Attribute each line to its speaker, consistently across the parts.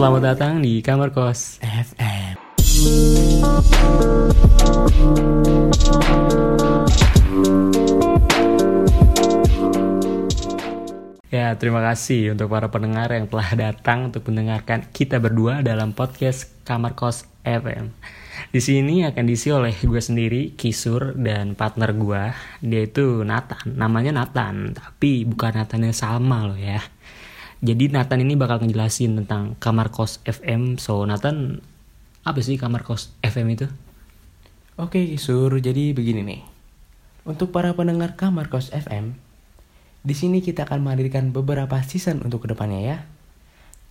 Speaker 1: Selamat datang di Kamar Kos
Speaker 2: FM.
Speaker 1: Ya, terima kasih untuk para pendengar yang telah datang untuk mendengarkan kita berdua dalam podcast Kamar Kos FM. Di sini akan diisi oleh gue sendiri, Kisur, dan partner gue. Dia itu Nathan, namanya Nathan, tapi bukan Nathan yang sama loh ya. Jadi Nathan ini bakal ngejelasin tentang Kamar Kos FM. So, Nathan, apa sih Kamar Kos FM itu?
Speaker 2: Oke, Sur. Jadi begini nih. Untuk para pendengar Kamar Kos FM, di sini kita akan menghadirkan beberapa season untuk ke depannya ya.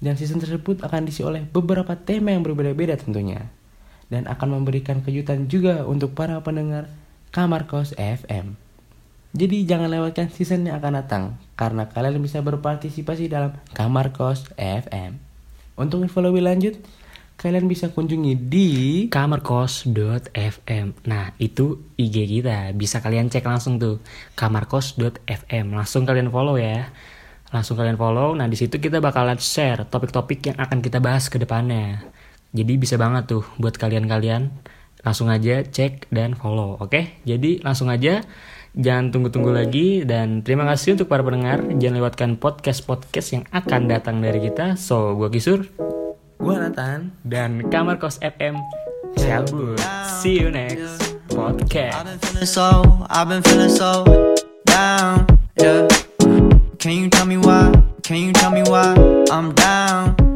Speaker 2: Dan season tersebut akan diisi oleh beberapa tema yang berbeda-beda tentunya. Dan akan memberikan kejutan juga untuk para pendengar Kamar Kos FM. Jadi jangan lewatkan season yang akan datang karena kalian bisa berpartisipasi dalam Kamar Kos FM. Untuk info lebih lanjut, kalian bisa kunjungi di
Speaker 1: kamarkos.fm. Nah, itu IG kita. Bisa kalian cek langsung tuh. kamarkos.fm. Langsung kalian follow ya. Langsung kalian follow. Nah, di situ kita bakalan share topik-topik yang akan kita bahas ke depannya. Jadi bisa banget tuh buat kalian-kalian. Langsung aja cek dan follow, oke? Jadi langsung aja Jangan tunggu-tunggu lagi dan terima kasih untuk para pendengar. Jangan lewatkan podcast-podcast yang akan datang dari kita. So, gue Kisur
Speaker 2: Gua Nathan.
Speaker 1: dan Kamar Kos FM. Cabut. See you next podcast.
Speaker 3: I've been feeling so, I've been feeling so down, yeah. Can you tell me why? Can you tell me why I'm down?